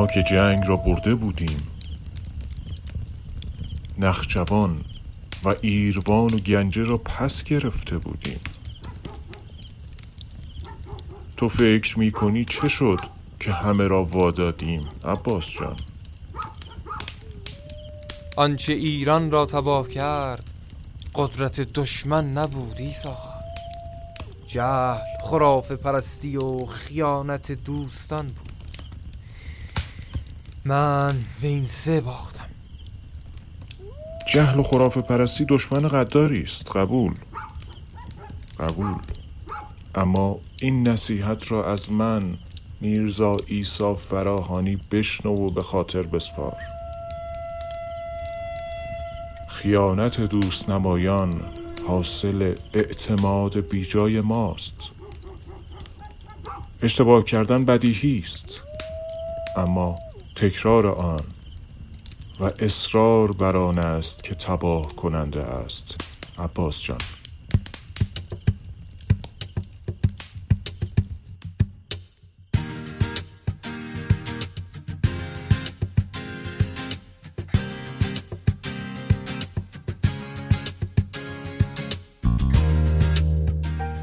ما که جنگ را برده بودیم. نخجوان و ایروان و گنجه را پس گرفته بودیم. تو فکر می کنی چه شد که همه را وادادیم عباس جان؟ آنچه ایران را تباه کرد قدرت دشمن نبود ایسا جهل خرافه پرستی و خیانت دوستان بود. من به این سه باختم. جهل و خرافه پرستی دشمن غداری است. قبول. قبول. اما این نصیحت را از من میرزا ایسا فراهانی بشنو و به خاطر بسپار. خیانت دوست نمایان حاصل اعتماد بیجای ماست. اشتباه کردن بدیهی است. اما تکرار آن و اصرار بر آن است که تباه کننده است. عباس جان.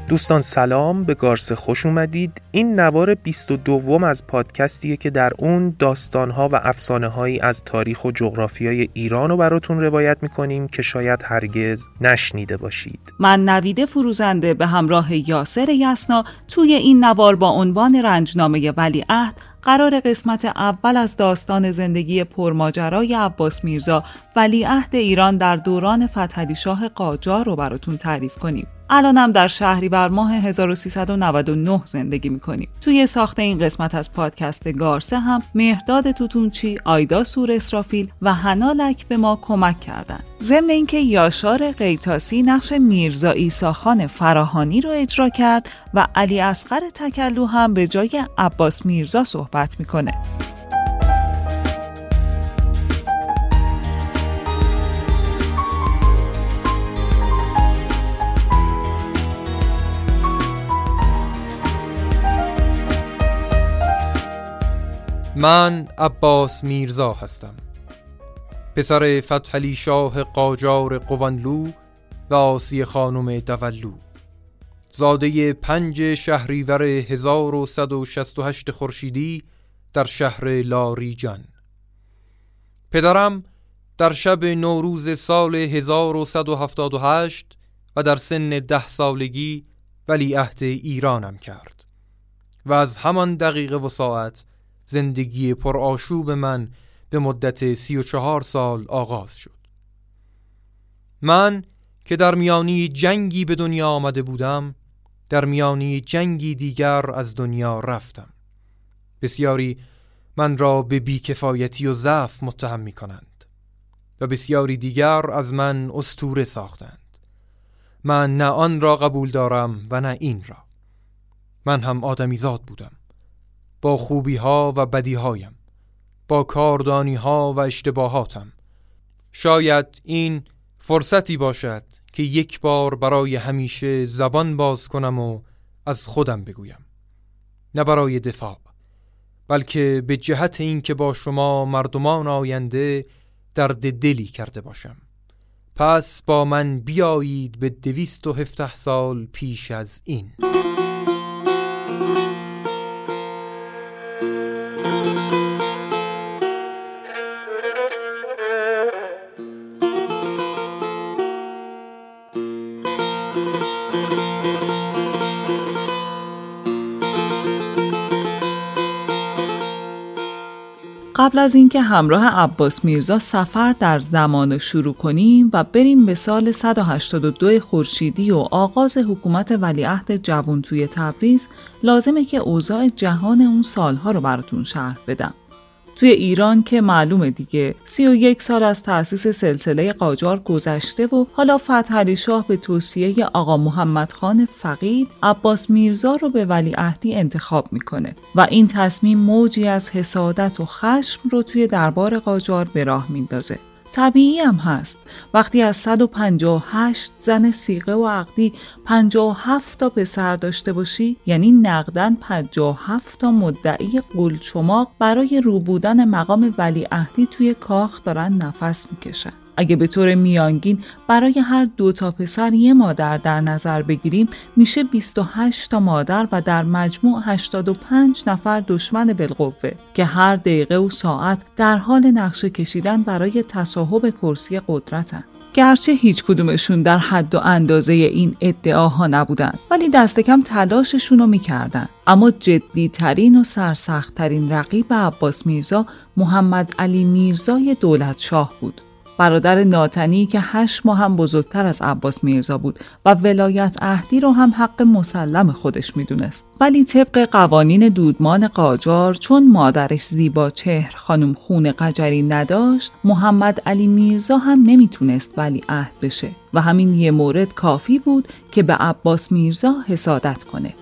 دوستان سلام به گارس خوش اومدید. این نوار 22 از پادکستیه که در اون داستانها و افسانه هایی از تاریخ و جغرافیای ایران رو براتون روایت می‌کنیم که شاید هرگز نشنیده باشید. من نویده فروزنده به همراه یاسر یسنا توی این نوار با عنوان رنجنامه ولیعهد قرار قسمت اول از داستان زندگی پرماجرای عباس میرزا ولیعهد ایران در دوران فتحعلی شاه قاجار رو براتون تعریف کنیم. الانم در بر ماه 1399 زندگی می‌کنیم توی ساخت این قسمت از پادکست گارسه هم مهداد توتونچی، آیدا سور اسرافیل و هنالک به ما کمک کردند. ضمن اینکه یاشار قیتاسی نقش میرزا ایساخان فراهانی رو اجرا کرد و علی اصغر تکلو هم به جای عباس میرزا صحبت می‌کنه. من عباس میرزا هستم. پسر فتحلی شاه قاجار قوانلو و آسی خانم دولو زاده پنج شهریور 1168 خورشیدی در شهر لاریجان. پدرم در شب نوروز سال 1178 و در سن ده سالگی ولیعهد ایرانم کرد و از همان دقیقه و ساعت زندگی پرآشوب من به مدت سی و چهار سال آغاز شد. من که در میانی جنگی به دنیا آمده بودم در میانی جنگی دیگر از دنیا رفتم. بسیاری من را به بیکفایتی و ضعف متهم می کنند و بسیاری دیگر از من استوره ساختند. من نه آن را قبول دارم و نه این را. من هم آدمیزاد بودم. با خوبی ها و بدی هایم با کاردانی ها و اشتباهاتم. شاید این فرصتی باشد که یک بار برای همیشه زبان باز کنم و از خودم بگویم. نه برای دفاع بلکه به جهت اینکه با شما مردمان آینده درد دلی کرده باشم. پس با من بیایید به دویست و هفته سال پیش از این. قبل از اینکه همراه عباس میرزا سفر در زمان شروع کنیم و بریم به سال 182 خورشیدی و آغاز حکومت ولیعهد جوان توی تبریز لازمه که اوضاع جهان اون سالها رو براتون شرح بدم. توی ایران که معلومه دیگه. سی و یک سال از تأسیس سلسله قاجار گذشته و حالا فتحعلی شاه به توصیه آقا محمد خان فقید عباس میرزا رو به ولیعهدی انتخاب می‌کنه و این تصمیم موجی از حسادت و خشم رو توی دربار قاجار به راه میندازه. طبیعی هم هست. وقتی از 158 زن سیغه و عقدی 57 تا پسر داشته باشی یعنی نقدن 57 تا مدعی قلچماق برای رو بودن مقام ولیعهدی توی کاخ دارن نفس می‌کشن. اگه به طور میانگین برای هر دو تا پسر یه مادر در نظر بگیریم میشه 28 تا مادر و در مجموع 85 نفر دشمن بالقوه که هر دقیقه و ساعت در حال نقشه کشیدن برای تصاحب کرسی قدرتن. گرچه هیچ کدومشون در حد و اندازه این ادعاها نبودن ولی دست کم تلاششون رو می‌کردن اما جدی ترین و سرسخت ترین رقیب عباس میرزا محمد علی میرزای دولت شاه بود برادر ناتنی که هشت ماه هم بزرگتر از عباس میرزا بود و ولایت اهدی رو هم حق مسلم خودش می‌دونست. ولی طبق قوانین دودمان قاجار چون مادرش زیبا چهر خانم خون قجری نداشت محمد علی میرزا هم نمی‌تونست ولی عهد بشه و همین یه مورد کافی بود که به عباس میرزا حسادت کنه.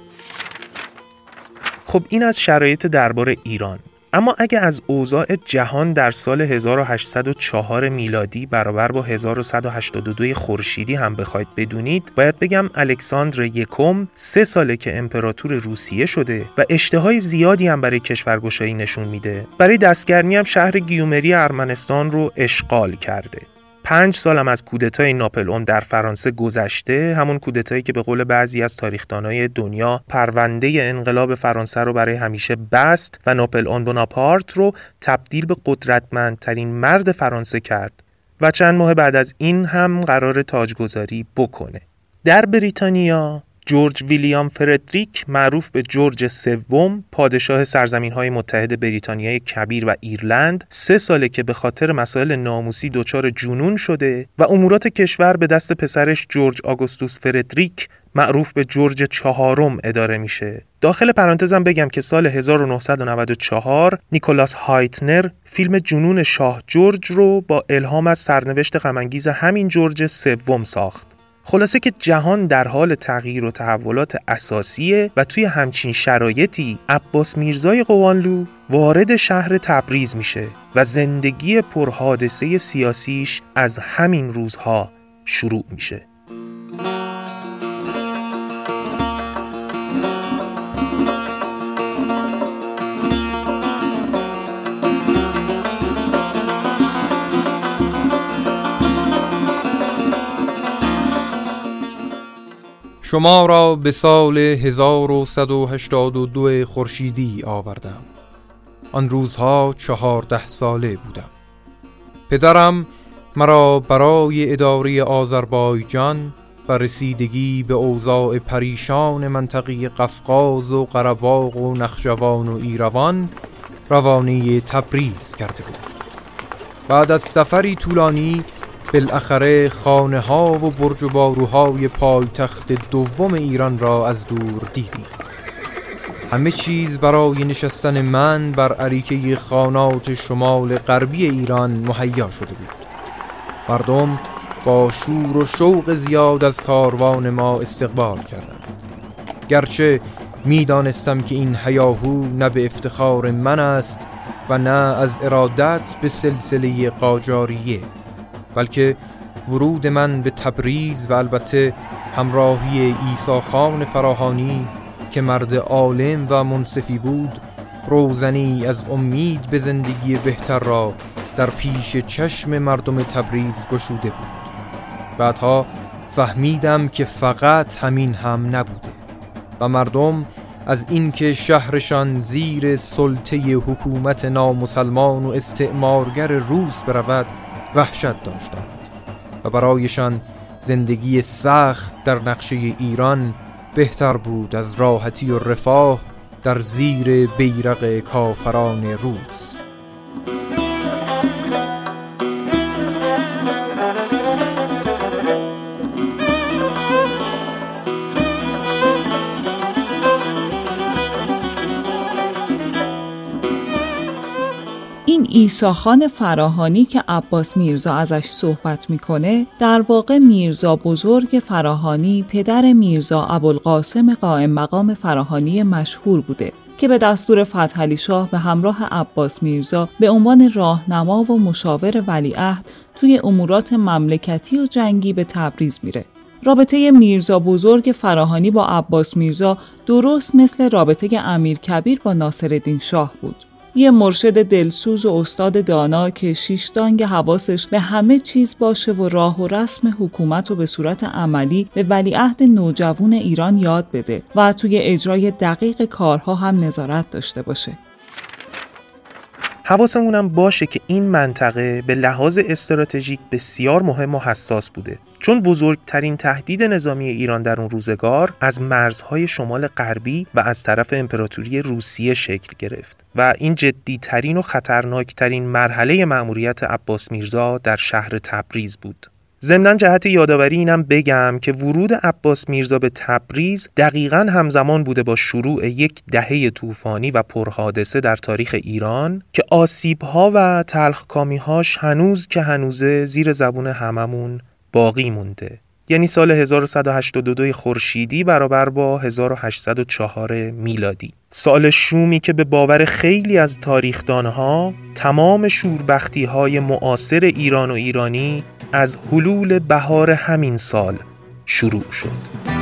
خب این از شرایط دربار ایران. اما اگه از اوضاع جهان در سال 1804 میلادی برابر با 1182 خورشیدی هم بخواید بدونید باید بگم الکساندر یکم سه ساله که امپراتور روسیه شده و اشتهای زیادی هم برای کشورگشایی نشون میده. برای دستگرمی هم شهر گیومری ارمنستان رو اشغال کرده. پنج سالم از کودتای ناپل در فرانسه گذشته همون کودتایی که به قول بعضی از تاریخدانای دنیا پرونده انقلاب فرانسه رو برای همیشه بست و ناپل اون بوناپارت رو تبدیل به قدرتمندترین مرد فرانسه کرد و چند ماه بعد از این هم قرار تاجگذاری بکنه. در بریتانیا جورج ویلیام فردریک معروف به جورج سوم پادشاه سرزمین های متحد بریتانیای کبیر و ایرلند سه ساله که به خاطر مسائل ناموسی دچار جنون شده و امورات کشور به دست پسرش جورج آگوستوس فردریک معروف به جورج چهارم اداره میشه. داخل پرانتزم بگم که سال 1994 نیکولاس هایتنر فیلم جنون شاه جورج رو با الهام از سرنوشت غمانگیز همین جورج سوم ساخت. خلاصه که جهان در حال تغییر و تحولات اساسیه و توی همچین شرایطی عباس میرزای قوانلو وارد شهر تبریز میشه و زندگی پرحادثه سیاسیش از همین روزها شروع میشه. شما را به سال 1182 خورشیدی آوردم. آن روزها چهارده ساله بودم. پدرم مرا برای اداره آذربایجان و رسیدگی به اوضاع پریشان منطقه قفقاز و قرباق و نخجوان و ایروان روانه تبریز کرده بود. بعد از سفری طولانی بالاخره خانه ها و برج و باروهای پایتخت دوم ایران را از دور دیدید. همه چیز برای نشستن من بر عریکه خانات شمال غربی ایران مهیا شده بود. مردم با شور و شوق زیاد از کاروان ما استقبال کردند. گرچه می‌دانستم که این هیاهو نه به افتخار من است و نه از ارادت به سلسله قاجاریه. بلکه ورود من به تبریز و البته همراهی ایسا خان فراهانی که مرد عالم و منصفی بود روزنی از امید به زندگی بهتر را در پیش چشم مردم تبریز گشوده بود. بعدها فهمیدم که فقط همین هم نبوده و مردم از اینکه شهرشان زیر سلطه حکومت نامسلمان و استعمارگر روس برود وحشت داشتند و برایشان زندگی سخت در نقشه ایران بهتر بود از راحتی و رفاه در زیر بیرق کافران روس. ایساخان فراهانی که عباس میرزا ازش صحبت می‌کنه در واقع میرزا بزرگ فراهانی پدر میرزا ابوالقاسم قائم مقام فراهانی مشهور بوده که به دستور فتحعلی شاه به همراه عباس میرزا به عنوان راهنما و مشاور ولیعهد توی امورات مملکتی و جنگی به تبریز میره. رابطه میرزا بزرگ فراهانی با عباس میرزا درست مثل رابطه امیر کبیر با ناصرالدین شاه بود. یه مرشد دلسوز و استاد دانا که شیشتانگ حواسش به همه چیز باشه و راه و رسم حکومت رو به صورت عملی به ولیعهد نوجوان ایران یاد بده و توی اجرای دقیق کارها هم نظارت داشته باشه. حواسمونم باشه که این منطقه به لحاظ استراتژیک بسیار مهم و حساس بوده چون بزرگترین تهدید نظامی ایران در اون روزگار از مرزهای شمال غربی و از طرف امپراتوری روسیه شکل گرفت و این جدیترین و خطرناکترین مرحله مأموریت عباس میرزا در شهر تبریز بود. ضمنا جهت یادآوری اینم بگم که ورود عباس میرزا به تبریز دقیقا همزمان بوده با شروع یک دهه طوفانی و پرحادثه در تاریخ ایران که آسیبها و تلخکامیهاش هنوز که هنوزه زیر زبون هممون باقی مونده. یعنی سال 1182 خورشیدی برابر با 1804 میلادی. سال شومی که به باور خیلی از تاریخدانها تمام شوربختی های معاصر ایران و ایرانی از حلول بهار همین سال شروع شد.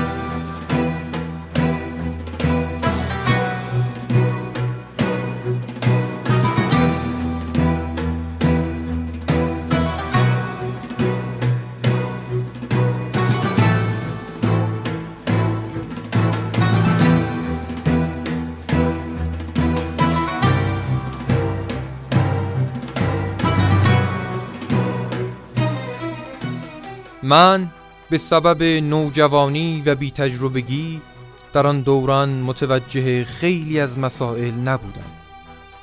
من به سبب نوجوانی و بی تجربگی در آن دوران متوجه خیلی از مسائل نبودم.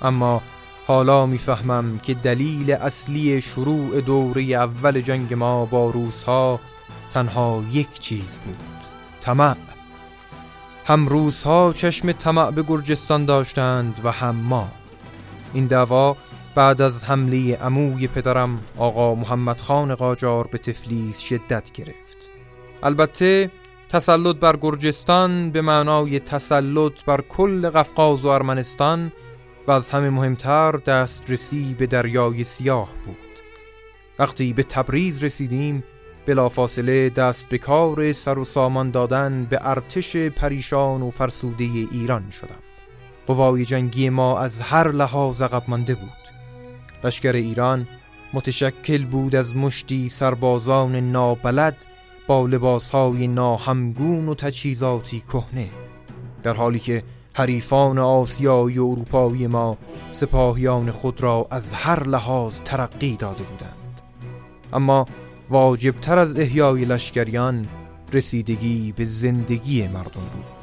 اما حالا می‌فهمم که دلیل اصلی شروع دوره اول جنگ ما با روسها تنها یک چیز بود طمع. هم روسها چشم طمع به گرجستان داشتند و هم ما. این دعوا بعد از حمله عموی پدرم آقا محمد خان قاجار به تفلیس شدت گرفت. البته تسلط بر گرجستان به معنای تسلط بر کل قفقاز و ارمنستان و از همه مهمتر دسترسی به دریای سیاه بود. وقتی به تبریز رسیدیم بلافاصله دست به کار سر و سامان دادن به ارتش پریشان و فرسوده ایران شدم. قوای جنگی ما از هر لحاظ عقب مانده بود. لشکر ایران متشکل بود از مشتی سربازان نابلد با لباسهای ناهمگون و تجهیزاتی کهنه در حالی که حریفان آسیایی و اروپایی ما سپاهیان خود را از هر لحاظ ترقی داده بودند. اما واجبتر از احیای لشکریان رسیدگی به زندگی مردم بود.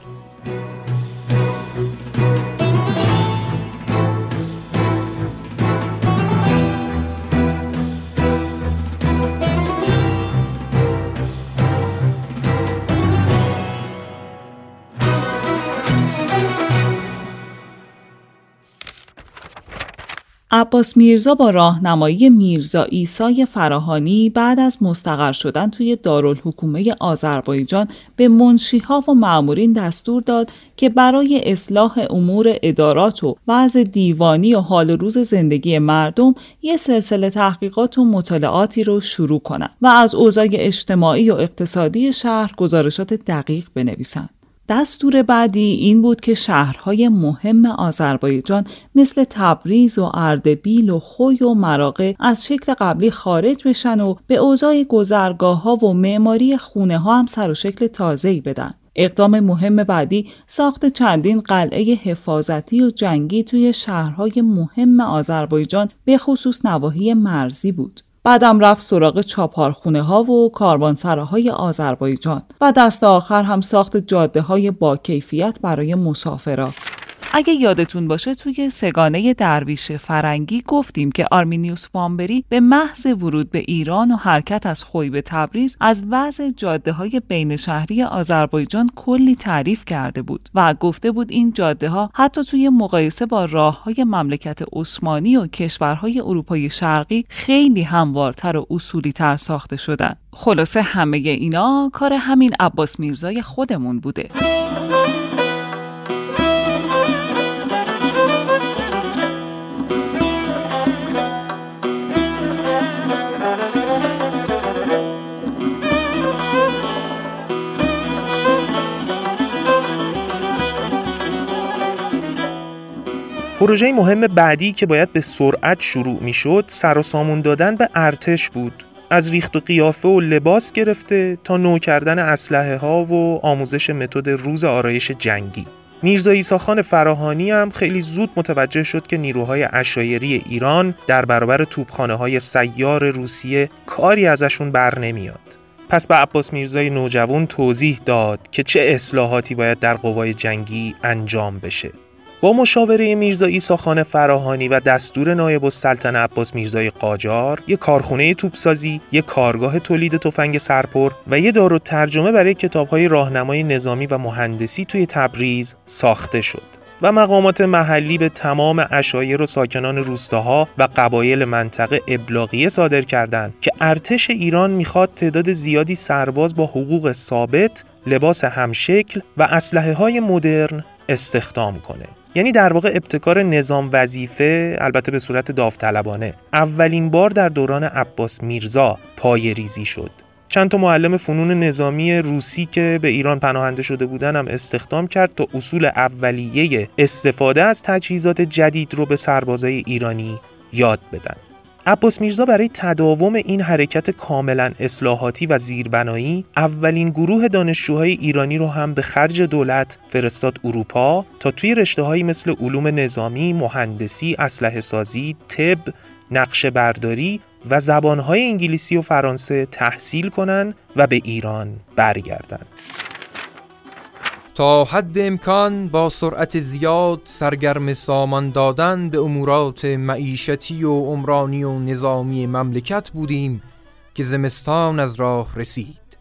عباس میرزا با راهنمایی میرزا ایسای فراهانی بعد از مستقر شدن توی دارالحکومه آذربایجان به منشیها و معمورین دستور داد که برای اصلاح امور ادارات و وضع دیوانی و حال روز زندگی مردم یه سلسله تحقیقات و مطالعاتی رو شروع کنند و از اوضاع اجتماعی و اقتصادی شهر گزارشات دقیق بنویسند. دستور بعدی این بود که شهرهای مهم آذربایجان مثل تبریز و اردبیل و خوی و مراقه از شکل قبلی خارج بشن و به اوضاع گذرگاه ها و معماری خونه ها هم سر و شکل تازه‌ای بدن. اقدام مهم بعدی ساخت چندین قلعه حفاظتی و جنگی توی شهرهای مهم آذربایجان به خصوص نواحی مرزی بود. بعدم رفت سراغ چاپارخونه ها و کاروانسراهای آذربایجان و دست آخر هم ساخت جاده های با کیفیت برای مسافرات. اگه یادتون باشه توی سگانه درویش فرنگی گفتیم که آرمینیوس وامبری به محض ورود به ایران و حرکت از خوی به تبریز از وضع جاده های بین شهری آذربایجان کلی تعریف کرده بود و گفته بود این جاده ها حتی توی مقایسه با راه های مملکت عثمانی و کشورهای اروپای شرقی خیلی هموارتر و اصولی تر ساخته شدن. خلاصه همه اینا کار همین عباس میرزای خودمون بوده. پروژه مهم بعدی که باید به سرعت شروع می شد سر و سامون دادن به ارتش بود از ریخت و قیافه و لباس گرفته تا نو کردن اسلحه ها و آموزش متد روز آرایش جنگی میرزا ایساخان فراهانی هم خیلی زود متوجه شد که نیروهای اشایری ایران در برابر توپخانه های سیار روسیه کاری ازشون بر نمیاد. پس به عباس میرزای نوجوان توضیح داد که چه اصلاحاتی باید در قوای جنگی انجام بشه. با مشاوره میرزا ایساخان فراهانی و دستور نایب السلطنه عباس میرزای قاجار یک کارخونه توپسازی یک کارگاه تولید تفنگ سرپر و یه دارو ترجمه برای کتابهای راهنمای نظامی و مهندسی توی تبریز ساخته شد و مقامات محلی به تمام اشایر و ساکنان روستاها و قبایل منطقه ابلاغیه صادر کردند که ارتش ایران می‌خواد تعداد زیادی سرباز با حقوق ثابت، لباس همشکل و اسلحه های مدرن استخدام کنه. یعنی در واقع ابتکار نظام وظیفه البته به صورت داوطلبانه. اولین بار در دوران عباس میرزا پای ریزی شد. چند تا معلم فنون نظامی روسی که به ایران پناهنده شده بودن هم استخدام کرد تا اصول اولیه استفاده از تجهیزات جدید رو به سربازای ایرانی یاد بدن. عباس میرزا برای تداوم این حرکت کاملا اصلاحاتی و زیربنایی اولین گروه دانشجوهای ایرانی رو هم به خرج دولت فرستاد اروپا تا توی رشته مثل علوم نظامی، مهندسی، اسلحه سازی، طب، نقشه برداری و زبانهای انگلیسی و فرانسه تحصیل کنند و به ایران برگردند. تا حد امکان با سرعت زیاد سرگرم سامان دادن به امورات معیشتی و عمرانی و نظامی مملکت بودیم که زمستان از راه رسید.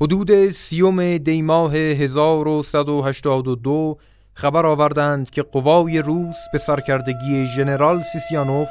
حدود سیوم دیماه 1182 خبر آوردند که قوای روس به سرکردگی ژنرال سیسیانوف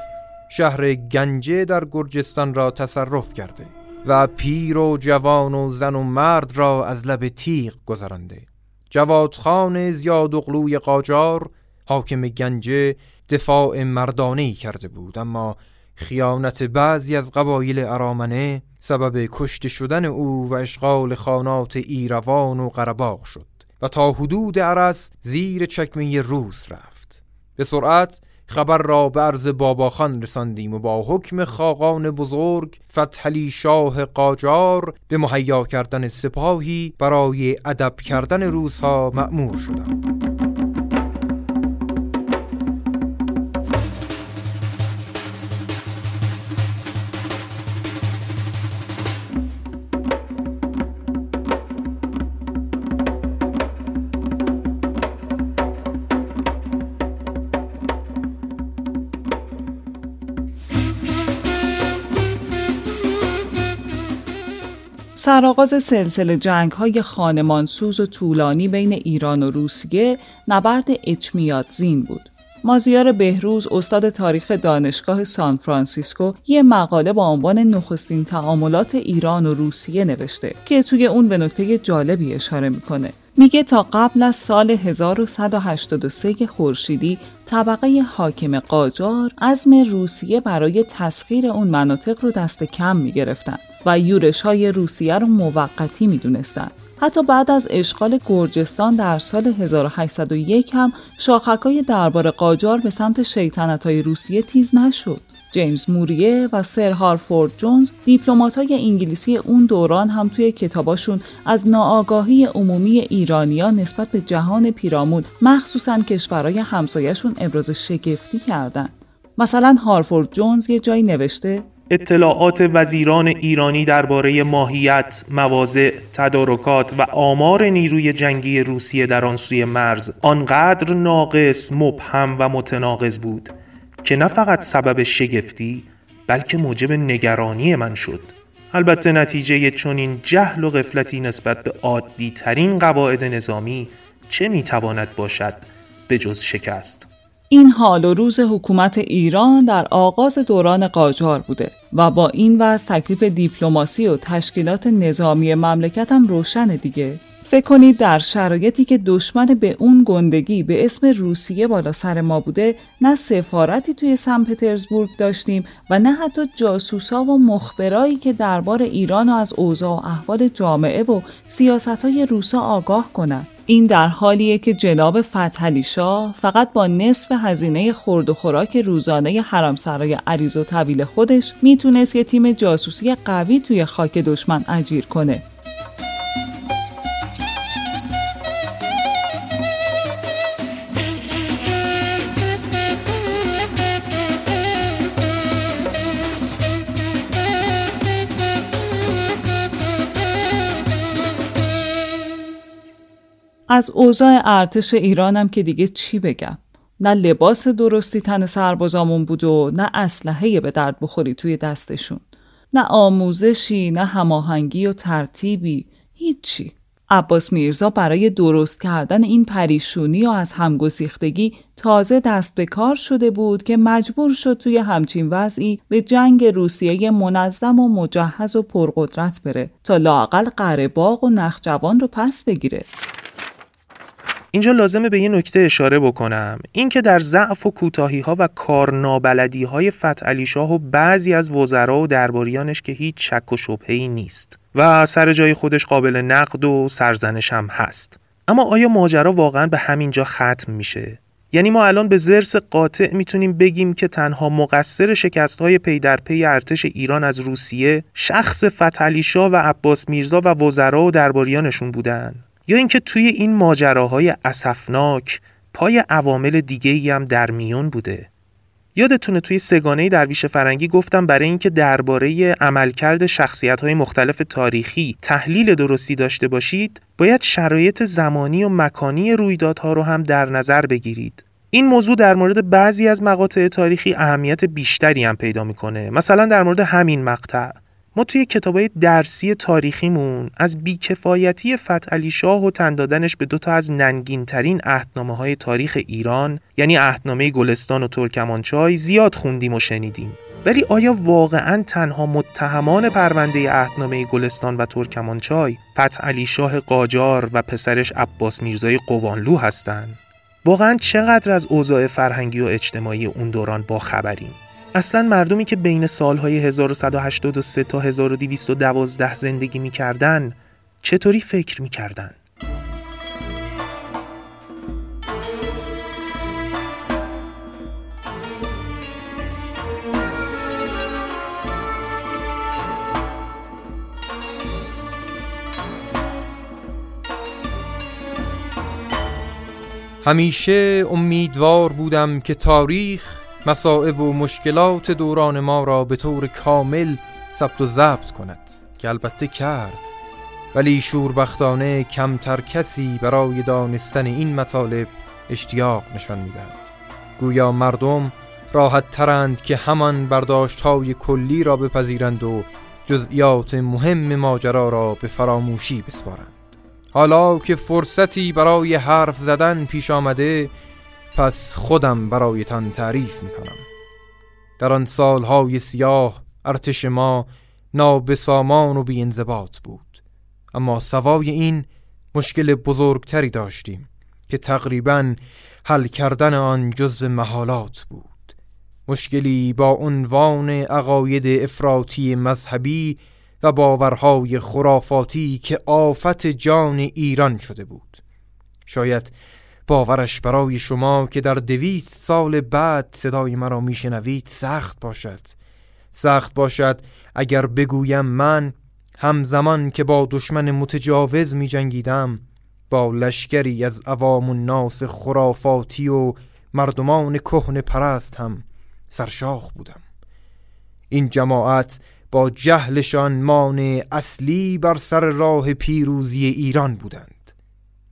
شهر گنجه در گرجستان را تصرف کرده و پیر و جوان و زن و مرد را از لب تیغ گذرانده. جوادخان زیاد اغلوی قاجار حاکم گنجه دفاع مردانه کرده بود. اما خیانت بعضی از قبایل ارامنه سبب کشته شدن او و اشغال خانات ایروان و قرباغ شد و تا حدود عرس زیر چکمه روس رفت. به سرعت خبر را به عرض باباخان رساندیم و با حکم خاقان بزرگ فتحلی شاه قاجار به مهیا کردن سپاهی برای ادب کردن روزها مأمور شدم. سرآغاز سلسله جنگ های خانمانسوز و طولانی بین ایران و روسیه نبرد اچمیادزین بود. مازیار بهروز استاد تاریخ دانشگاه سان فرانسیسکو یه مقاله با عنوان نخستین تعاملات ایران و روسیه نوشته که توی اون به نکته جالبی اشاره می‌کنه میگه تا قبل از سال 1183 خورشیدی طبقه حاکم قاجار عزم روسیه برای تسخیر اون مناطق رو دست کم می‌گرفتن و یورش های روسیه رو موقتی می‌دونستن. حتی بعد از اشغال گرجستان در سال 1801 هم شاخکای دربار قاجار به سمت شیطنت های روسیه تیز نشد. جیمز موریه و سر هارفورد جونز های انگلیسی اون دوران هم توی کتاباشون از ناآگاهی عمومی ایرانیا نسبت به جهان پیرامون مخصوصا کشورهای همسایهشون ابراز شگفتی کردند. مثلا هارفورد جونز یه جایی نوشته اطلاعات وزیران ایرانی درباره ماهیت، مواضع، تدارکات و آمار نیروی جنگی روسیه در آن سوی مرز آنقدر ناقص، مبهم و متناقض بود که نه فقط سبب شگفتی بلکه موجب نگرانی من شد. البته نتیجه چنین جهل و غفلتی نسبت به عادی ترین قواعد نظامی چه می‌تواند باشد به جز شکست. این حال و روز حکومت ایران در آغاز دوران قاجار بوده و با این وضع تکلیف دیپلماسی و تشکیلات نظامی مملکتم روشن دیگه. فکر کنید در شرایطی که دشمن به اون گندگی به اسم روسیه بالا سر ما بوده نه سفارتی توی سن پترزبورگ داشتیم و نه حتی جاسوسا و مخبرایی که دربار ایران و از اوضاع و احوال جامعه و سیاست های روسا آگاه کنند. این در حالیه که جناب فتحعلی شاه فقط با نصف هزینه خورد و خوراک روزانه حرمسرای عریض و طویل خودش می‌تونست یه تیم جاسوسی قوی توی خاک دشمن اجیر کنه. از اوضاع ارتش ایرانم که دیگه چی بگم. نه لباس درستی تن سربازامون بود و نه اسلحه به درد بخوری توی دستشون. نه آموزشی نه هماهنگی و ترتیبی هیچی. عباس میرزا برای درست کردن این پریشونی و از همگسیختگی تازه دست به کار شده بود که مجبور شد توی همچین وضعی به جنگ روسیه منظم و مجهز و پرقدرت بره تا لاقل قره باغ و نخجوان رو پس بگیره. اینجا لازمه به یه نکته اشاره بکنم. اینکه در ضعف و کوتاهی ها و کارنابلدی های فتح شاه و بعضی از وزرا و درباریانش که هیچ شک و شبهه‌ای نیست و سر جای خودش قابل نقد و سرزنش هم هست. اما آیا ماجرا واقعا به همین جا ختم میشه؟ یعنی ما الان به زرس قاطع می‌تونیم بگیم که تنها مقصر شکست های پی در پی ارتش ایران از روسیه شخص فتحعلی شاه و عباس میرزا و وزرا و درباریانشون بودن. یا اینکه توی این ماجراهای اسفناک پای عوامل دیگه ای هم در میون بوده. یادتونه توی سگانه درویش فرنگی گفتم برای اینکه درباره عملکرد شخصیت های مختلف تاریخی تحلیل درستی داشته باشید باید شرایط زمانی و مکانی رویدادها رو هم در نظر بگیرید. این موضوع در مورد بعضی از مقاطع تاریخی اهمیت بیشتری هم پیدا می‌کنه. مثلا در مورد همین مقطع. ما توی کتابای درسی تاریخیمون از بیکفایتی فتح شاه و تندادنش به دوتا از ننگینترین اهدنامه های تاریخ ایران یعنی اهدنامه گلستان و ترکمانچای زیاد خوندیم و شنیدیم ولی آیا واقعا تنها متهمان پرونده اهدنامه گلستان و ترکمانچای فتح علی شاه قاجار و پسرش عباس میرزای قوانلو هستند؟ واقعا چقدر از اوضاع فرهنگی و اجتماعی اون دوران با خبریم؟ اصلا مردمی که بین سالهای 1183 تا 1212 زندگی می‌کردن چطوری فکر می‌کردن؟ همیشه امیدوار بودم که تاریخ مصائب و مشکلات دوران ما را به طور کامل ثبت و ضبط کند که البته کرد. ولی شوربختانه کمتر کسی برای دانستن این مطالب اشتیاق نشان می‌دهد. گویا مردم راحت ترند که همان برداشت های کلی را بپذیرند و جزئیات مهم ماجرا را به فراموشی بسپارند. حالا که فرصتی برای حرف زدن پیش آمده پس خودم برایتان تعریف می کنم در آن سالهای سیاه ارتش ما نابسامان و بینضباط بود. اما سوای این مشکل بزرگتری داشتیم که تقریبا حل کردن آن جز محالات بود. مشکلی با عنوان عقاید افراطی مذهبی و باورهای خرافاتی که آفت جان ایران شده بود. شاید باورش برای شما که در دویست سال بعد صدای مرا میشنوید سخت باشد. سخت باشد اگر بگویم من همزمان که با دشمن متجاوز می جنگیدم با لشکری از عوام و ناس خرافاتی و مردمان کهن پرست هم سرشاخ بودم. این جماعت با جهلشان مان اصلی بر سر راه پیروزی ایران بودند.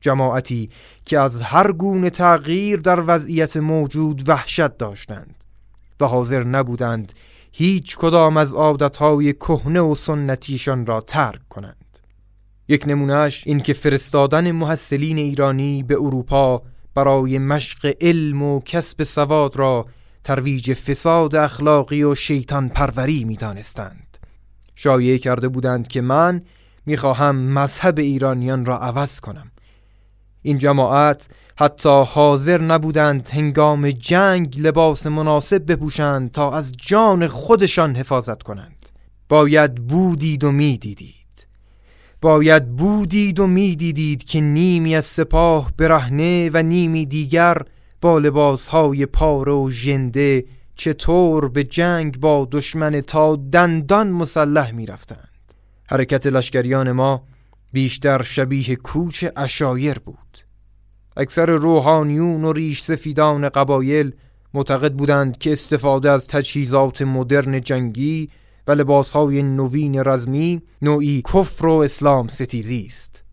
جماعتی که از هر گونه تغییر در وضعیت موجود وحشت داشتند و حاضر نبودند هیچ کدام از عادتهای کهنه و سنتیشان را ترک کنند یک نمونهش این که فرستادن محصلین ایرانی به اروپا برای مشق علم و کسب سواد را ترویج فساد اخلاقی و شیطان پروری می دانستند. شایعه کرده بودند که من می‌خواهم مذهب ایرانیان را عوض کنم این جماعت حتی حاضر نبودند هنگام جنگ لباس مناسب بپوشند تا از جان خودشان حفاظت کنند. باید بودید و می‌دیدید. باید بودید و می‌دیدید که نیمی از سپاه برهنه و نیمی دیگر با لباسهای پاره و ژنده چطور به جنگ با دشمن تا دندان مسلح می‌رفتند. حرکت لشکریان ما بیشتر شبیه کوچ اشایر بود. اکثر روحانیون و ریش سفیدان قبایل معتقد بودند که استفاده از تجهیزات مدرن جنگی و لباسهای نوین رزمی نوعی کفر و اسلام ستیزی است.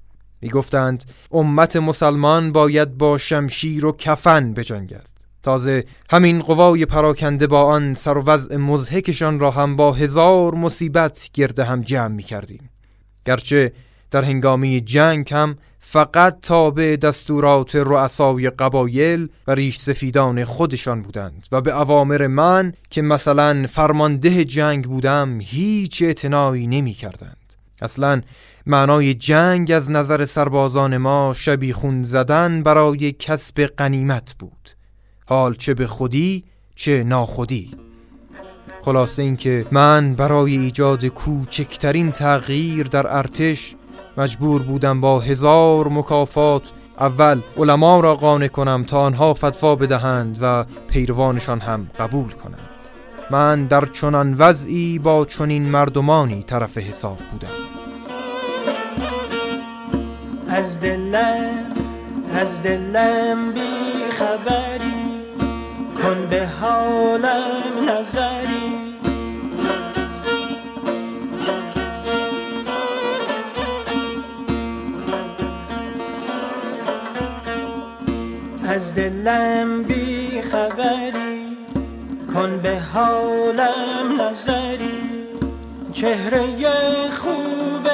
می گفتند امت مسلمان باید با شمشیر و کفن بجنگد. تازه همین قوای پراکنده با آن سر و وضع مزهکشان را هم با هزار مصیبت گرده هم جمع می کردیم گرچه در هنگامی جنگ هم فقط تابع دستورات رؤسای قبایل و ریش سفیدان خودشان بودند و به اوامر من که مثلا فرمانده جنگ بودم هیچ اعتنایی نمی کردند اصلا معنای جنگ از نظر سربازان ما شبیخون زدن برای کسب قنیمت بود. حال چه به خودی چه ناخودی. خلاصه اینکه من برای ایجاد کوچکترین تغییر در ارتش مجبور بودم با هزار مکافات اول علما را قانع کنم تا آنها فتوا بدهند و پیروانشان هم قبول کنند. من در چنان وضعی با چنین مردمانی طرف حساب بودم. از دلم از دلم بی خبری کن به حالم نظری. از دلم بی خبری کن به حالم نظری. چهره خوبه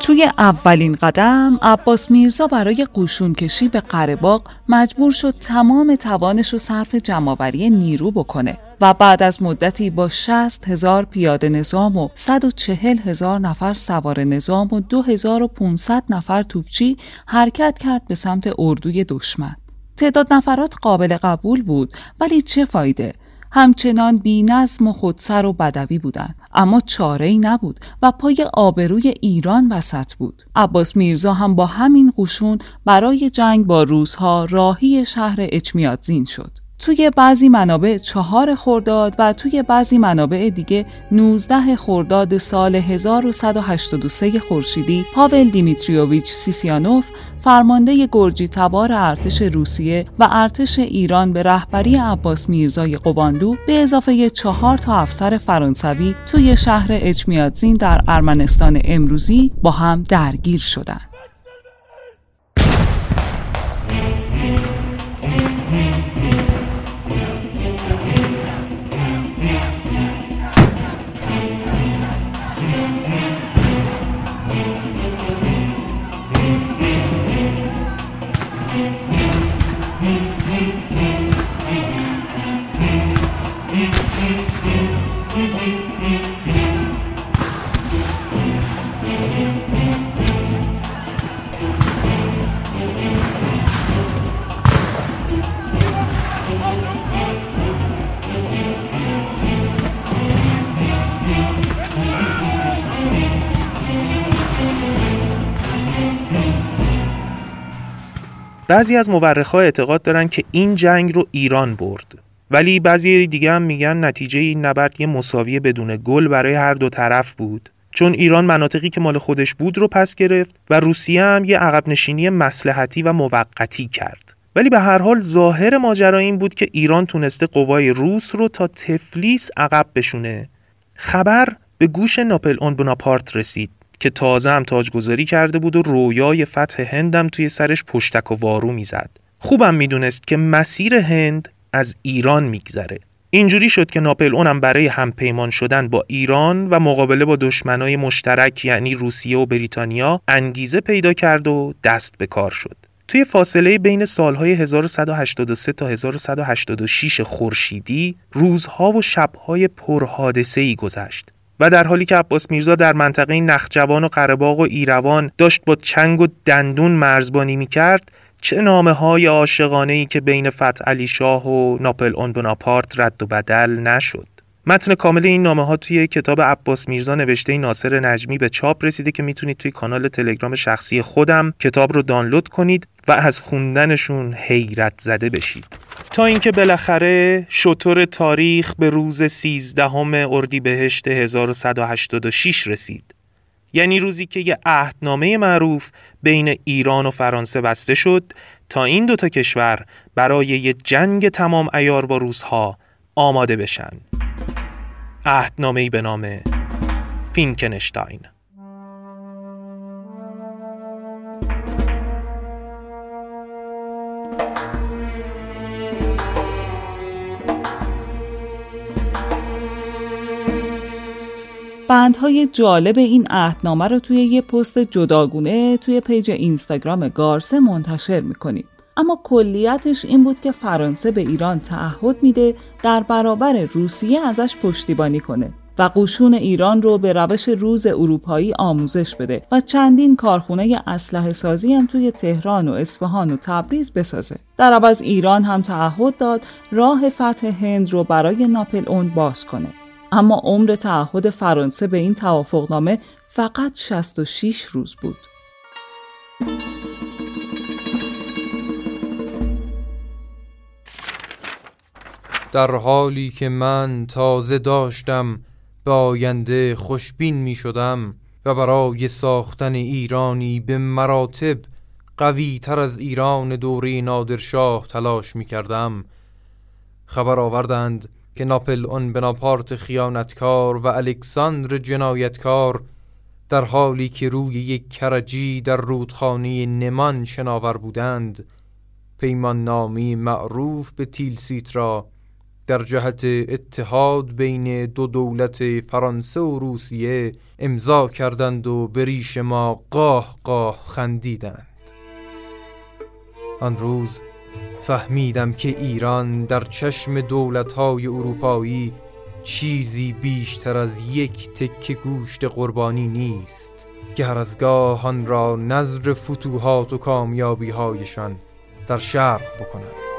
توی اولین قدم عباس میرزا برای قشون کشی به قرباق مجبور شد تمام توانش رو صرف جمعآوری نیرو بکنه. و بعد از مدتی با 60 هزار پیاده نظام و 140 هزار نفر سوار نظام و 2500 نفر توپچی حرکت کرد به سمت اردوی دشمن. تعداد نفرات قابل قبول بود ولی چه فایده؟ همچنان بی نظم و خودسر و بدوی بودند اما چاره ای نبود و پای آبروی ایران وسط بود عباس میرزا هم با همین قشون برای جنگ با روزها راهی شهر اچمیادزین شد توی بعضی منابع چهار خورداد و توی بعضی منابع دیگه 19 خورداد سال 1183 خورشیدی پاول دیمیتریوویچ سیسیانوف فرمانده گرجی تبار ارتش روسیه و ارتش ایران به رهبری عباس میرزای قباندو به اضافه چهار تا افسر فرانسوی توی شهر اچمیادزین در ارمنستان امروزی با هم درگیر شدند. بعضی از مورخها اعتقاد دارن که این جنگ رو ایران برد. ولی بعضی دیگه هم میگن نتیجه این نبرد یه مساوی بدون گل برای هر دو طرف بود. چون ایران مناطقی که مال خودش بود رو پس گرفت و روسیه هم یه عقب نشینی مسلحتی و موقتی کرد. ولی به هر حال ظاهر ماجرا این بود که ایران تونسته قوای روس رو تا تفلیس عقب بشونه. خبر به گوش ناپل اون بناپارت رسید. که تازه هم تاجگذاری کرده بود و رویای فتح هندم توی سرش پشتک و وارو می‌زد. خوبم می‌دونست که مسیر هند از ایران میگذره. اینجوری شد که ناپل اونم برای همپیمان شدن با ایران و مقابله با دشمنای مشترک یعنی روسیه و بریتانیا انگیزه پیدا کرد و دست به کار شد. توی فاصله بین سالهای 1183 تا 1186 خورشیدی روزها و شبهای پرحادثه ای گذشت. و در حالی که عباس میرزا در منطقه نخجوان و قرباغ و ایروان داشت با چنگ و دندون مرزبانی می‌کرد چه نامه های عاشقانه ای که بین فتح علی شاه و ناپل اون بناپارت رد و بدل نشد. متن کامل این نامه ها توی کتاب عباس میرزا نوشته ناصر نجمی به چاپ رسیده که می‌تونید توی کانال تلگرام شخصی خودم کتاب رو دانلود کنید و از خوندنشون حیرت زده بشید. تا اینکه بالاخره شطور تاریخ به روز 13 اردیبهشت 1186 رسید. یعنی روزی که یه عهدنامه معروف بین ایران و فرانسه بسته شد تا این دوتا کشور برای یه جنگ تمام ایار با روزها آماده بشن. عهدنامه‌ای به نام فینکنشتاین بندهای جالب این عهدنامه رو توی یه پست جداگونه توی پیج اینستاگرام گارسه منتشر می‌کنیم. اما کلیتش این بود که فرانسه به ایران تعهد میده در برابر روسیه ازش پشتیبانی کنه و قشون ایران رو به روش روز اروپایی آموزش بده و چندین کارخونه اسلحه سازی هم توی تهران و اصفهان و تبریز بسازه. در عوض ایران هم تعهد داد راه فتح هند رو برای ناپل اون باز کنه. اما عمر تعهد فرانسه به این توافقنامه فقط 66 روز بود. در حالی که من تازه داشتم به آینده خوشبین می شدم و برای ساختن ایرانی به مراتب قوی تر از ایران دوره نادرشاه تلاش می کردم خبر آوردند که ناپل اون بناپارت خیانتکار و الکساندر جنایتکار در حالی که روی یک کرجی در رودخانه نمان شناور بودند پیمان نامی معروف به تیلسیت را در جهت اتحاد بین دو دولت فرانسه و روسیه امضا کردند و بریش ما قاه قاه خندیدند. آن روز فهمیدم که ایران در چشم دولتهای اروپایی چیزی بیشتر از یک تکه گوشت قربانی نیست. که هر از گاه آن را نظر فتوحات و کامیابی هایشان در شرق بکنند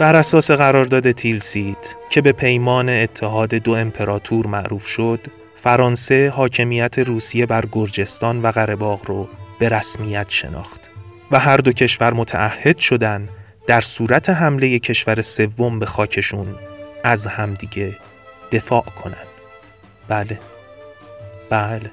بر اساس قرارداد تیلسیت که به پیمان اتحاد دو امپراتور معروف شد فرانسه حاکمیت روسیه بر گرجستان و قره‌باغ رو به رسمیت شناخت و هر دو کشور متعهد شدن در صورت حمله کشور سوم به خاکشون از همدیگه دفاع کنن. بله. بله.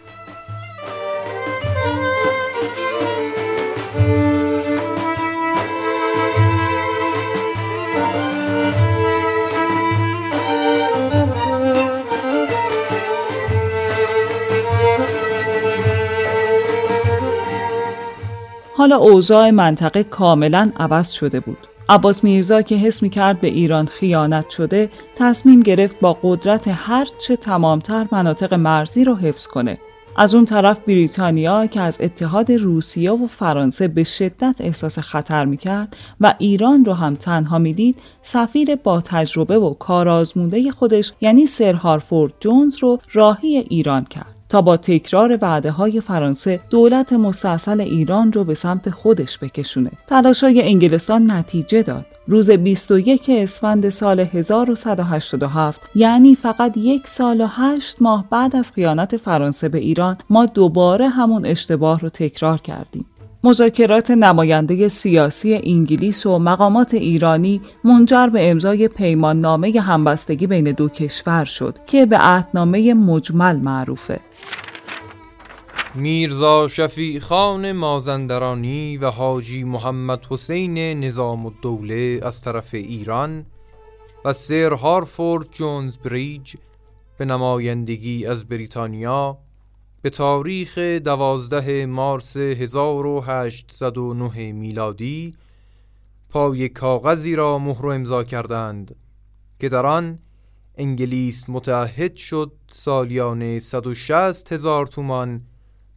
حالا اوضاع منطقه کاملا عوض شده بود. عباس میرزا که حس می کرد به ایران خیانت شده تصمیم گرفت با قدرت هر چه تمامتر مناطق مرزی رو حفظ کنه. از اون طرف بریتانیا که از اتحاد روسیه و فرانسه به شدت احساس خطر می کرد و ایران رو هم تنها می‌دید سفیر با تجربه و کارآزموده خودش یعنی سر هارفورد جونز رو راهی ایران کرد. تا با تکرار وعده های فرانسه دولت مستاصل ایران رو به سمت خودش بکشونه. تلاشای انگلستان نتیجه داد. روز 21 اسفند سال 1187 یعنی فقط یک سال و هشت ماه بعد از خیانت فرانسه به ایران ما دوباره همون اشتباه رو تکرار کردیم. مذاکرات نماینده سیاسی انگلیس و مقامات ایرانی منجر به امضای پیمان نامه همبستگی بین دو کشور شد که به عهدنامه مجمل معروفه. میرزا شفیع خان مازندرانی و حاجی محمد حسین نظام الدوله از طرف ایران و سر هارفورد جونز بریج به نمایندگی از بریتانیا به تاریخ دوازده مارس 1809 میلادی پای کاغذی را مهر امضا کردند که در آن انگلیس متعهد شد سالیانه 160 هزار تومان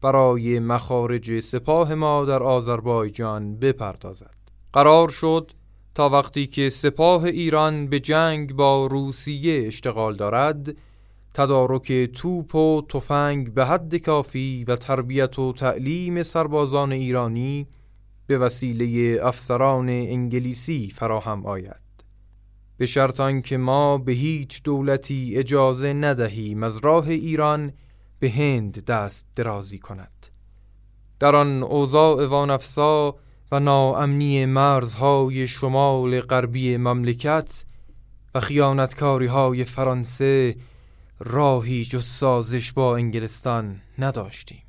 برای مخارج سپاه ما در آذربایجان بپردازد. قرار شد تا وقتی که سپاه ایران به جنگ با روسیه اشتغال دارد تدارک توپ و تفنگ به حد کافی و تربیت و تعلیم سربازان ایرانی به وسیله افسران انگلیسی فراهم آید. به شرط که ما به هیچ دولتی اجازه ندهیم از راه ایران به هند دست درازی کند. در آن اوضاع وانفسا و ناامنی مرزهای شمال غربی مملکت و خیانتکاری های فرانسه راهی جز سازش با انگلستان نداشتیم.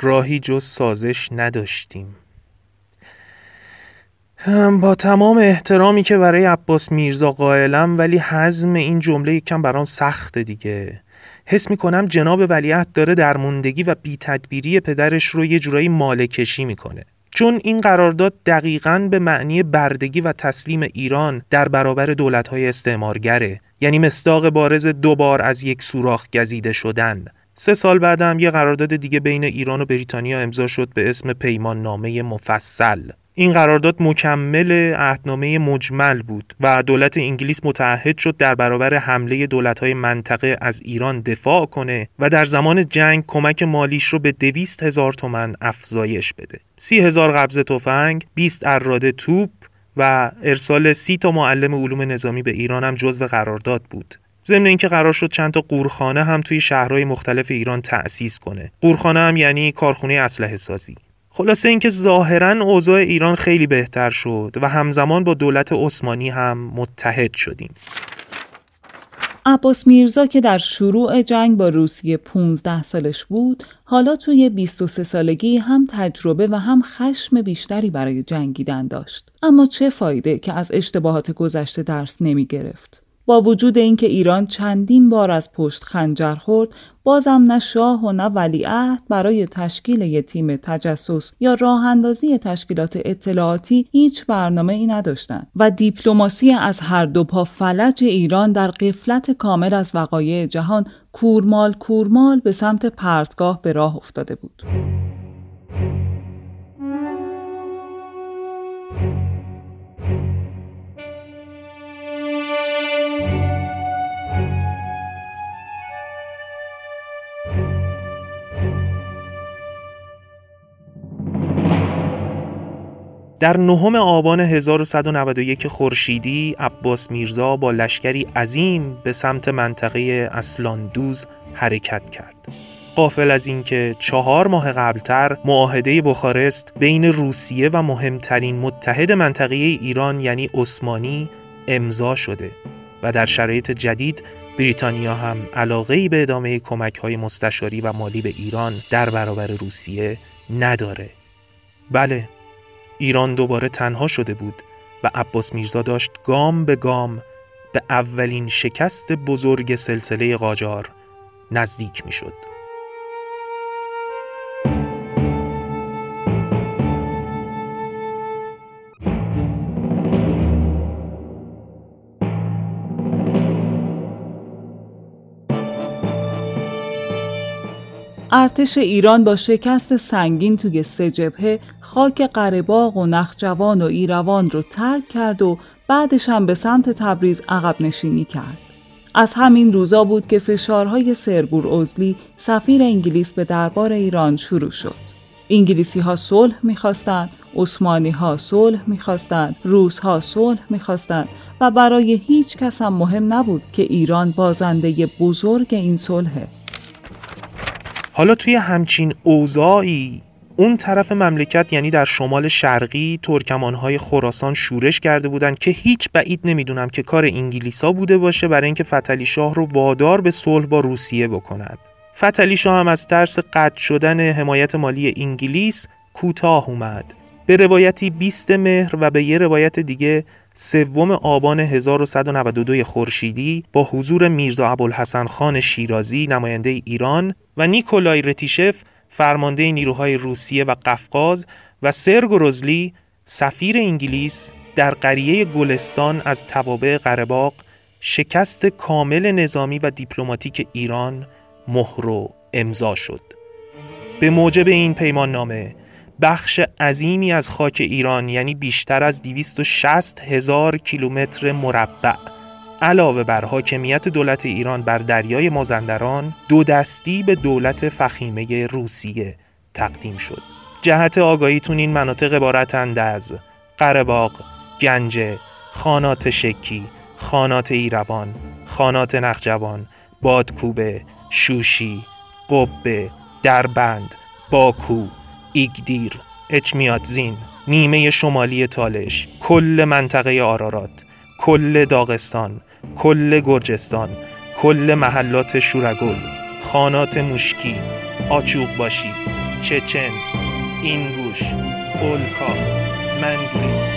راهی جز سازش نداشتیم. با تمام احترامی که برای عباس میرزا قائلم ولی حزم این جمله یکم برام سخت دیگه. حس می‌کنم جناب ولیعت داره در موندگی و بی تدبیری پدرش رو یه جورایی مال کشی می‌کنه. چون این قرارداد دقیقا به معنی بردگی و تسلیم ایران در برابر دولتهای استعمارگره یعنی مستاق بارز دوبار از یک سوراخ گزیده شدن. سه سال بعدم یه قرارداد دیگه بین ایران و بریتانیا امضا شد به اسم پیمان نامه مفصل. این قرارداد مکمل عهدنامه مجمل بود و دولت انگلیس متعهد شد در برابر حمله دولت‌های منطقه از ایران دفاع کنه و در زمان جنگ کمک مالیش رو به دویست هزار تومن افزایش بده. سی هزار قبض تفنگ، 20 اراده توپ و ارسال سی تا معلم علوم نظامی به ایران هم جزو قرارداد بود. ضمن اینکه قرار شد چند تا قورخانه هم توی شهرهای مختلف ایران تأسیس کنه. قورخانه هم یعنی کارخونه اسلحه سازی. خلاصه اینکه ظاهرا اوضاع ایران خیلی بهتر شد و همزمان با دولت عثمانی هم متحد شدیم. عباس میرزا که در شروع جنگ با روسیه 15 سالش بود حالا توی 23 سالگی هم تجربه و هم خشم بیشتری برای جنگیدن داشت. اما چه فایده که از اشتباهات گذشته درس نمی گرفت با وجود اینکه ایران چندین بار از پشت خنجر خورد بازم نه شاه و نه ولیعهد برای تشکیل یک تیم تجسس یا راه اندازی تشکیلات اطلاعاتی هیچ برنامه ای نداشتند و دیپلماسی از هر دو پا فلج ایران در قفلت کامل از وقایع جهان کورمال کورمال به سمت پرتگاه به راه افتاده بود. در نهم آبان 1191 خورشیدی عباس میرزا با لشکری عظیم به سمت منطقه اسلاندوز حرکت کرد. قافل از اینکه چهار ماه قبلتر معاهده بخارست بین روسیه و مهمترین متحد منطقه ایران یعنی عثمانی امضا شده و در شرایط جدید بریتانیا هم علاقه به ادامه کمک های مستشاری و مالی به ایران در برابر روسیه نداره. بله ایران دوباره تنها شده بود و عباس میرزا داشت گام به گام به اولین شکست بزرگ سلسله قاجار نزدیک می ارتش ایران با شکست سنگین توی سه جبهه خاک قرباغ و نخجوان و ایروان رو ترک کرد و بعدش هم به سمت تبریز عقب نشینی کرد. از همین روزا بود که فشارهای سربور اوزلی سفیر انگلیس به دربار ایران شروع شد. انگلیسی ها صلح می‌خواستند، عثمانی ها صلح می‌خواستند، روس ها صلح می‌خواستند و برای هیچ کس هم مهم نبود که ایران بازنده بزرگ این صلحه. حالا توی همچین اوضاعی اون طرف مملکت یعنی در شمال شرقی ترکمانهای خراسان شورش کرده بودند که هیچ بعید نمی‌دونم که کار انگلیسا بوده باشه برای اینکه فتلی شاه رو وادار به صلح با روسیه بکنند. فتلی شاه هم از ترس قطع شدن حمایت مالی انگلیس کوتاه اومد. به روایتی 20 مهر و به یه روایت دیگه سوم آبان 1192 خورشیدی با حضور میرزا ابوالحسن خان شیرازی نماینده ایران و نیکولای رتیشف فرمانده نیروهای روسیه و قفقاز و سرگ روزلی سفیر انگلیس در قریه گلستان از توابع قرباق شکست کامل نظامی و دیپلماتیک ایران مهر و امضا شد. به موجب این پیمان نامه بخش عظیمی از خاک ایران یعنی بیشتر از 260 هزار کیلومتر مربع. علاوه بر حاکمیت دولت ایران بر دریای مازندران دو دستی به دولت فخیمه روسیه تقدیم شد. جهت آگاهیتون این مناطق عبارتند از قرباق، گنجه، خانات شکی، خانات ایروان، خانات نخجوان، بادکوبه، شوشی، قبه، دربند، باکو، ایگدیر، اچمیاتزین، نیمه شمالی تالش، کل منطقه آرارات، کل داغستان، کل گرجستان، کل محلات شورگل، خانات مشکی، آچوق باشی، چچن، اینگوش، اولکا، منگلی،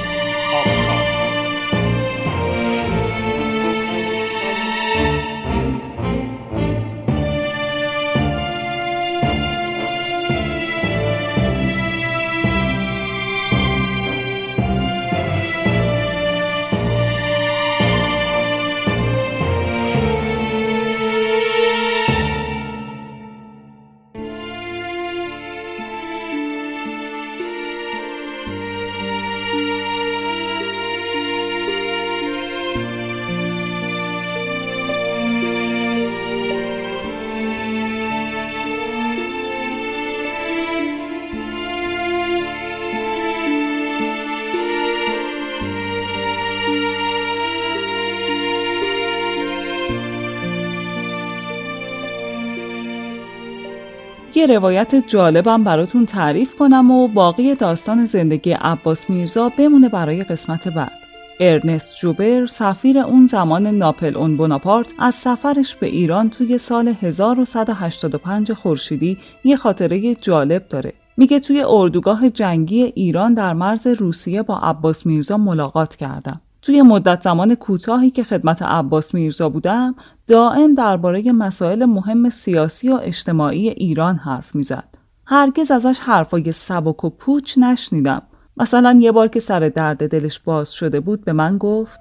یه روایت جالبم براتون تعریف کنم و باقی داستان زندگی عباس میرزا بمونه برای قسمت بعد. ارنست جوبر سفیر اون زمان ناپل اون بوناپارت از سفرش به ایران توی سال 1185 خورشیدی یه خاطره جالب داره. میگه توی اردوگاه جنگی ایران در مرز روسیه با عباس میرزا ملاقات کردم. توی مدت زمان کوتاهی که خدمت عباس میرزا بودم دائم درباره مسائل مهم سیاسی و اجتماعی ایران حرف می‌زد. هرگز ازش حرفای سبک و پوچ نشنیدم. مثلا یه بار که سر درد دلش باز شده بود به من گفت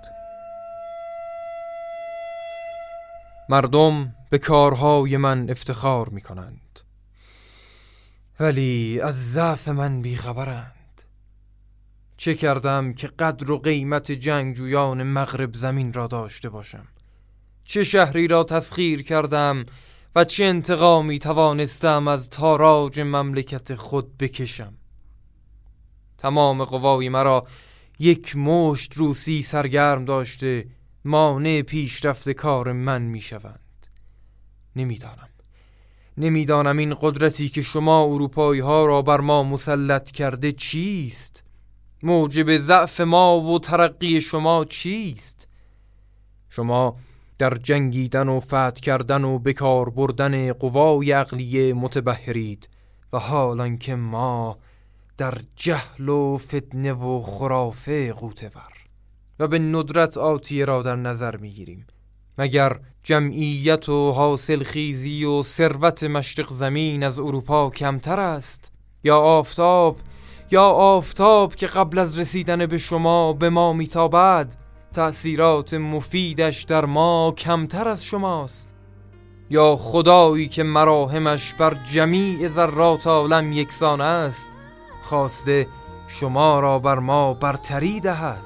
مردم به کارهای من افتخار می کنند ولی از ضعف من بیخبرند چه کردم که قدر و قیمت جنگجویان مغرب زمین را داشته باشم؟ چه شهری را تسخیر کردم و چه انتقامی توانستم از تاراج مملکت خود بکشم؟ تمام قوای مرا یک مشت روسی سرگرم داشته مانع پیشرفت کار من می شوند نمی‌دانم. نمی‌دانم این قدرتی که شما اروپایی ها را بر ما مسلط کرده چیست. موجب ضعف ما و ترقی شما چیست؟ شما در جنگیدن و فتح کردن و بکار بردن قوای عقلیه متبهرید و حالا که ما در جهل و فتنه و خرافه قوتور و به ندرت آتیه را در نظر می‌گیریم. مگر جمعیت و حاصل خیزی و ثروت مشرق زمین از اروپا کمتر است یا آفتاب یا آفتاب که قبل از رسیدن به شما به ما میتابد تأثیرات مفیدش در ما کمتر از شماست. یا خدایی که مراهمش بر جمیع ذرات عالم یکسان است خواسته شما را بر ما برتری دهد.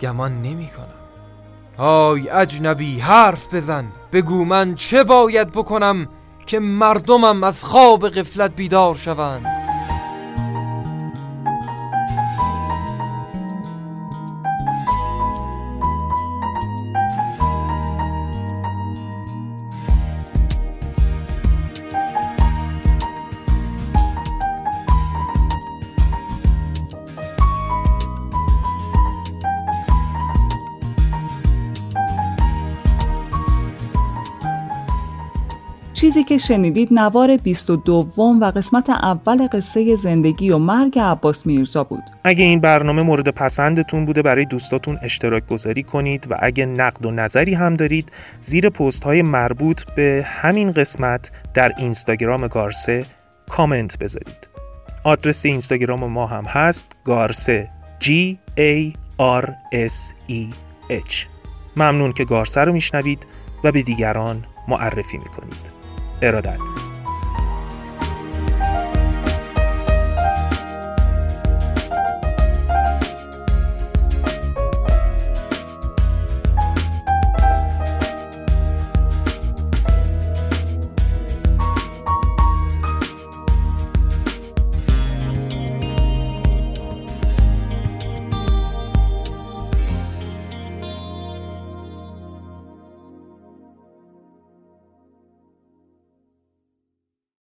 گمان نمی کنم. آی اجنبی حرف بزن. بگو من چه باید بکنم که مردمم از خواب غفلت بیدار شوند. چیزی که شنیدید نوار 22 و قسمت اول قصه زندگی و مرگ عباس میرزا بود. اگه این برنامه مورد پسندتون بوده برای دوستاتون اشتراک گذاری کنید و اگه نقد و نظری هم دارید زیر پست های مربوط به همین قسمت در اینستاگرام گارسه کامنت بذارید. آدرس اینستاگرام ما هم هست گارسه G A R S E H ممنون که گارسه رو میشنوید و به دیگران معرفی می‌کنید. ارادت.